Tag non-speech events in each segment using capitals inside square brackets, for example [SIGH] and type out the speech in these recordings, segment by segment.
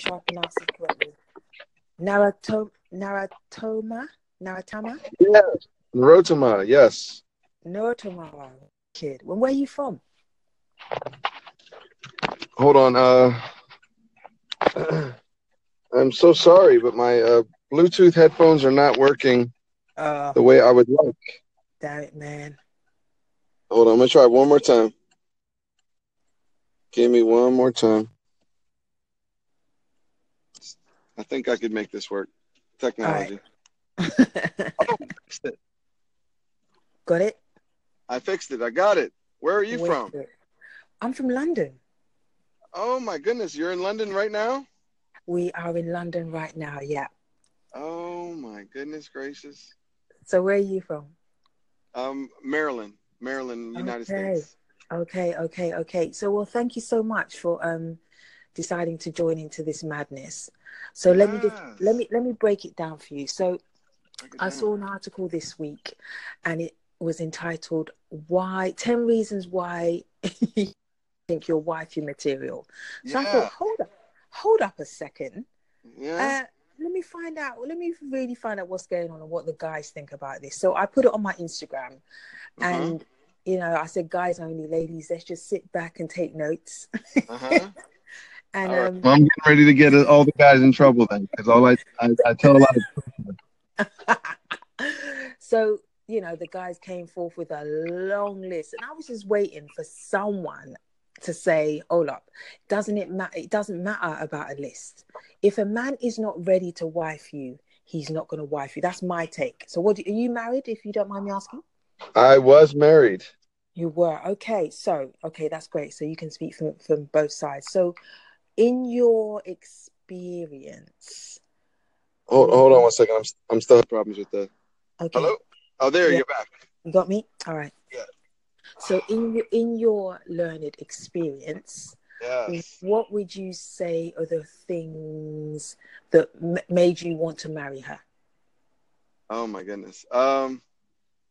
sure I pronounce it correctly. Narato, Naratoma, Naratama, Yeah. Rotama, yes. Naratoma kid. Well, where are you from? Hold on. Uh, [CLEARS THROAT] I'm so sorry, but my uh, Bluetooth headphones are not working Uh, the way I would like. damn it, man. Hold on, I'm gonna try one more time. Give me one more time. I think I could make this work. Technology. Oh, [LAUGHS] fixed it. Got it? I fixed it. I got it. Where are you Wait from? I'm from London. Oh my goodness, you're in London right now? We are in London right now, yeah. Oh my goodness gracious. So where are you from? Um, Maryland, Maryland, United Okay. States. Okay, okay, okay. So well thank you so much for um deciding to join into this madness. So let me just let me let me break it down for you. So I saw an article this week and it was entitled Why 10 Reasons Why [LAUGHS] You Think You're Wifey Material. So I thought, hold up, hold up a second. yeah. Uh, let me find out, let me really find out what's going on and what the guys think about this. So I put it on my Instagram Uh-huh. and you know, I said, guys only, ladies, let's just sit back and take notes. Uh-huh. [LAUGHS] and All right. um Well, I'm getting ready to get all the guys in trouble then, because all I, I I tell a lot of [LAUGHS] so you know the guys came forth with a long list and i was just waiting for someone to say hold up doesn't it matter it doesn't matter about a list? If a man is not ready to wife you he's not going to wife you. That's my take. So what do, are you married if you don't mind me asking? I was married. you were. Okay so okay that's great. So you can speak from, from both sides. So in your experience Hold, hold on one second. I'm I'm still having problems with the. okay Hello. Oh, there Yeah. you're back. You got me? All right. Yeah. So in your in your learned experience, Yes. what would you say are the things that m- made you want to marry her? Oh my goodness. Um,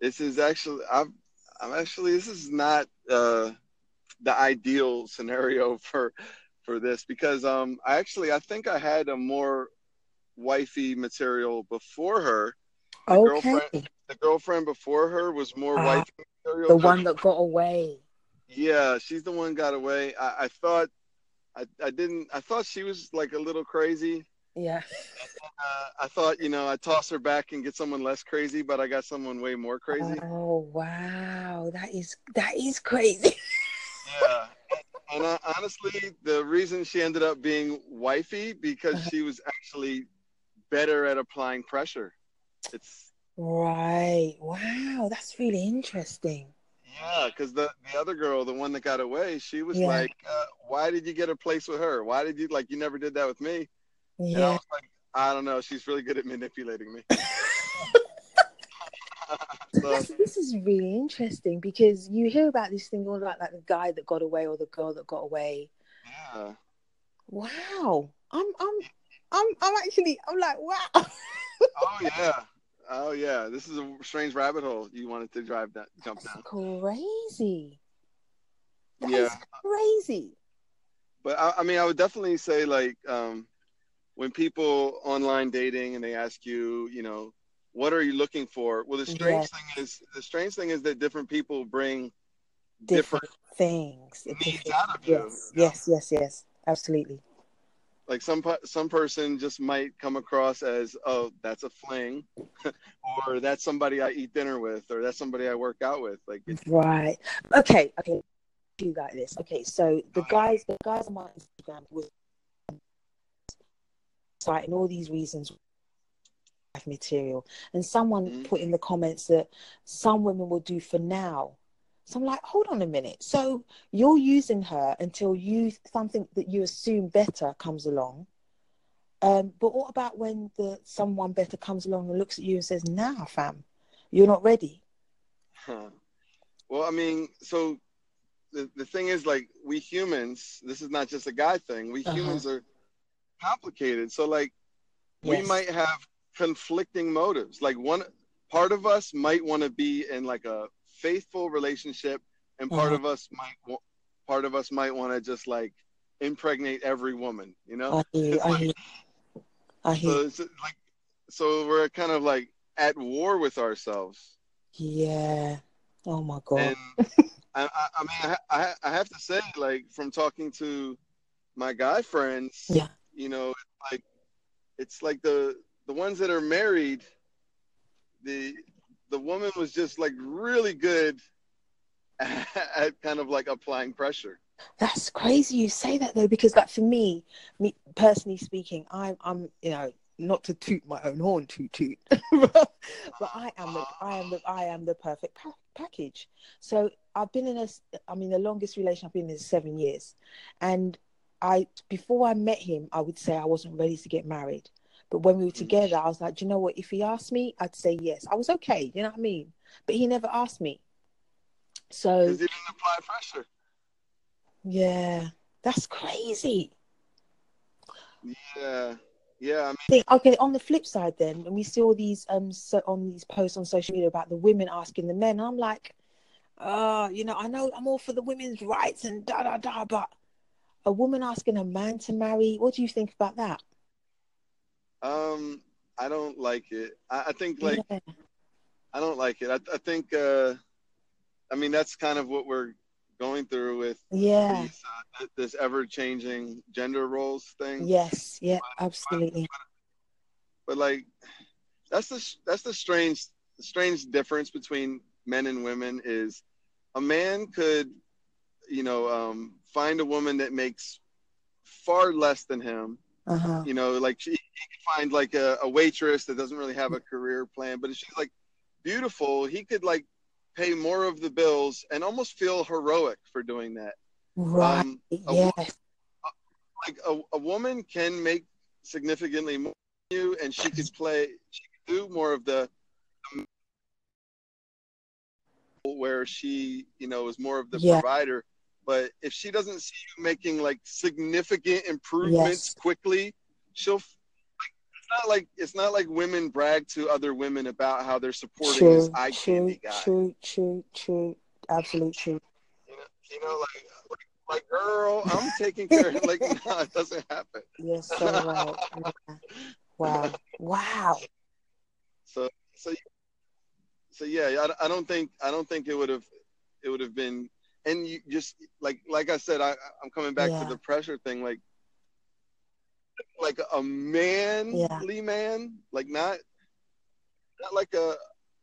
this is actually I'm I'm actually this is not uh the ideal scenario [LAUGHS] for for this because um I actually I think I had a more wifey material before her. The Okay, girlfriend the girlfriend before her was more Ah, wifey material. the one that got away. Yeah, she's the one got away. I, I thought I, I didn't I thought she was like a little crazy. Yeah. Uh, I thought, you know, I'd toss her back and get someone less crazy, but I got someone way more crazy. Oh wow, that is that is crazy. [LAUGHS] Yeah. And I, honestly, the reason she ended up being wifey because she was actually better at applying pressure. It's right. Wow, that's really interesting. yeah, because the the other girl, the one that got away, she was Yeah. like, uh, "Why did you get a place with her? Why did you like you never did that with me?" And I Yeah. was like, "I don't know. She's really good at manipulating me." [LAUGHS] this is really interesting because you hear about this thing all about like the guy that got away or the girl that got away. yeah. Wow. I'm I'm I'm I'm actually I'm like wow. [LAUGHS] Oh yeah. Oh yeah. This is a strange rabbit hole you wanted to drive that jump That's down. crazy. That's Yeah. crazy. but I, I mean, I would definitely say like um, when people online dating and they ask you, you know, what are you looking for? Well, the strange Yes. thing is the strange thing is that different people bring Different, different, things. needs Different- out of you. yes, yes, yes, yes. Absolutely. Like some some person just might come across as, oh, that's a fling, [LAUGHS] or that's somebody I eat dinner with, or that's somebody I work out with. Like, Right. Okay. Okay. Do like this. Okay. So the guys, the guys on my Instagram was citing all these reasons life material, and someone Mhm. put in the comments that some women will do for now. So I'm like, hold on a minute. So you're using her until you something that you assume better comes along. Um, but what about when the someone better comes along and looks at you and says, "Nah, fam, you're not ready." Huh. Well, I mean, so the, the thing is, like, we humans, this is not just a guy thing. We Uh-huh. humans are complicated. So, like, we might have conflicting motives. Like, one part of us might want to be in like a faithful relationship, and part Uh-huh. of us might part of us might want to just like impregnate every woman. You know. I hear. I hear. I hear. So it's like, so we're kind of like at war with ourselves. Yeah. Oh my god. I, I mean, I, I have to say, like, from talking to my guy friends, Yeah. you know, like, it's like the the ones that are married, the the woman was just like really good at, [LAUGHS] at kind of like applying pressure. That's crazy you say that though, because like for me, me personally speaking, I'm I'm you know not to toot my own horn, toot toot, [LAUGHS] but I am the I am the I am the perfect pa- package. So I've been in a I mean the longest relation I've been in is seven years, and I before I met him, I would say I wasn't ready to get married, but when we were together, I was like, Do you know what? If he asked me, I'd say yes. I was okay, you know what I mean? But he never asked me. So Because he didn't apply pressure. yeah, that's crazy. Yeah, yeah. I mean, think okay on the flip side then and we see all these um so on these posts on social media about the women asking the men i'm like uh you know i know i'm all for the women's rights and da da da but a woman asking a man to marry what do you think about that um, I don't like it. I, I think like yeah I don't like it. I, I think, uh, I mean, that's kind of what we're going through with yeah these, uh, this ever-changing gender roles thing. yes yeah absolutely But like, that's the that's the strange strange difference between men and women is a man could, you know, um, find a woman that makes far less than him. Uh-huh. You know, like she, he could find like a, a waitress that doesn't really have a career plan, but if she's like beautiful, he could like pay more of the bills and almost feel heroic for doing that. right. Um, a yes. like a, a woman can make significantly more than you and she could play she could do more of the where she you know is more of the Yeah. provider but if she doesn't see you making like significant improvements Yes. quickly she'll like, it's not like it's not like women brag to other women about how they're supporting this eye true candy guy true true true. Absolute true. You know, you know like, like like girl i'm taking care of like [LAUGHS] no it doesn't happen. Yes so [LAUGHS] right. Wow. Wow. So so so yeah, I, I don't think I don't think it would have it would have been and you just like like I said I I'm coming back Yeah. to the pressure thing like like a manly Yeah. man like not not like a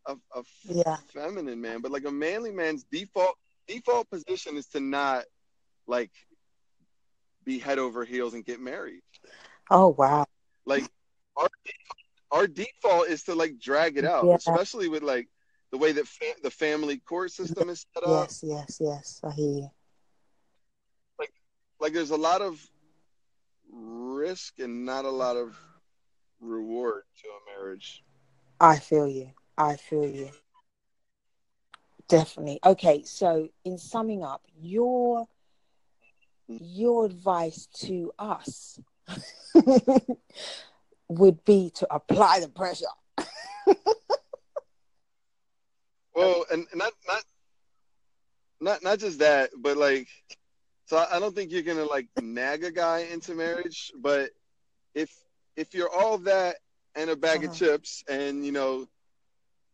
a, a Yeah. feminine man but like a manly man's default default position is to not like be head over heels and get married oh wow like our our default is to like drag it out, Yeah. especially with like the way that fa- the family court system is set up. Yes, yes, yes. I hear you. Like there's a lot of risk and not a lot of reward to a marriage. I feel you. I feel you. Definitely. Okay, so in summing up, your your advice to us [LAUGHS] would be to apply the pressure. [LAUGHS] Well, and, not not not not just that, but like, so I, I don't think you're gonna like nag a guy into marriage. But if if you're all that and a bag Uh-huh. of chips, and you know,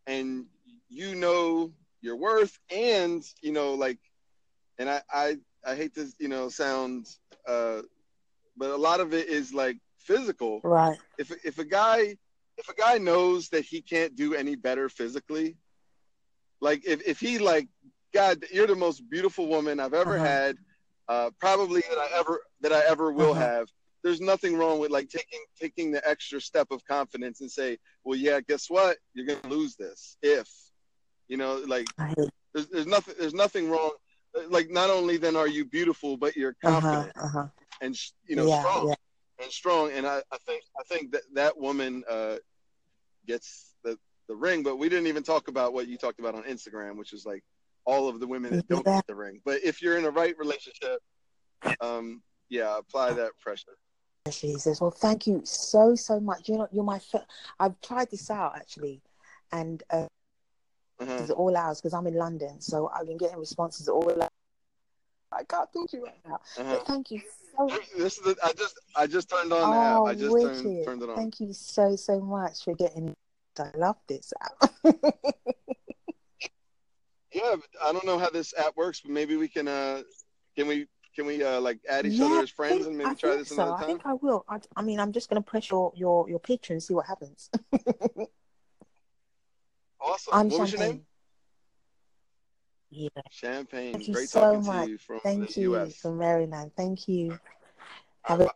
and you know your worth, and you know, like, and I I I hate to you know sound, uh, but a lot of it is like physical. Right. If if a guy if a guy knows that he can't do any better physically, like if, if he like, God, you're the most beautiful woman I've ever Uh-huh. had, uh, probably that I ever that I ever will Uh-huh. have. There's nothing wrong with like taking taking the extra step of confidence and say, well, yeah, guess what? You're gonna lose this if, you know, like I hear you. there's there's nothing there's nothing wrong. Like not only then are you beautiful, but you're Uh-huh. confident Uh-huh. and you know yeah, strong yeah. and strong. And I, I think I think that that woman uh, gets the the ring. But we didn't even talk about what you talked about on Instagram, which is like all of the women that don't get the ring. But if you're in a right relationship, um, yeah, apply that pressure. Jesus. Well, thank you so so much. You're not, you're my. Fir- I've tried this out actually, and uh, Uh-huh. it's all hours because I'm in London, so I've been getting responses all hours. I can't talk to you right now. Uh-huh. But thank you so This is the, I just I just turned on the oh, app. I just turned turned it on. Thank you so so much for getting. I love this app. [LAUGHS] Yeah, I don't know how this app works, but maybe we can uh can we can we uh like add each Yeah, other as friends think- and maybe I try this so. another I think I will. I, I mean, I'm just going to press your, your your picture and see what happens. [LAUGHS] Awesome. I'm what was your Champagne. name? Yeah. Champagne. Thank you Great so talking much. you from Thank the you US. from Maryland. Thank you. Have a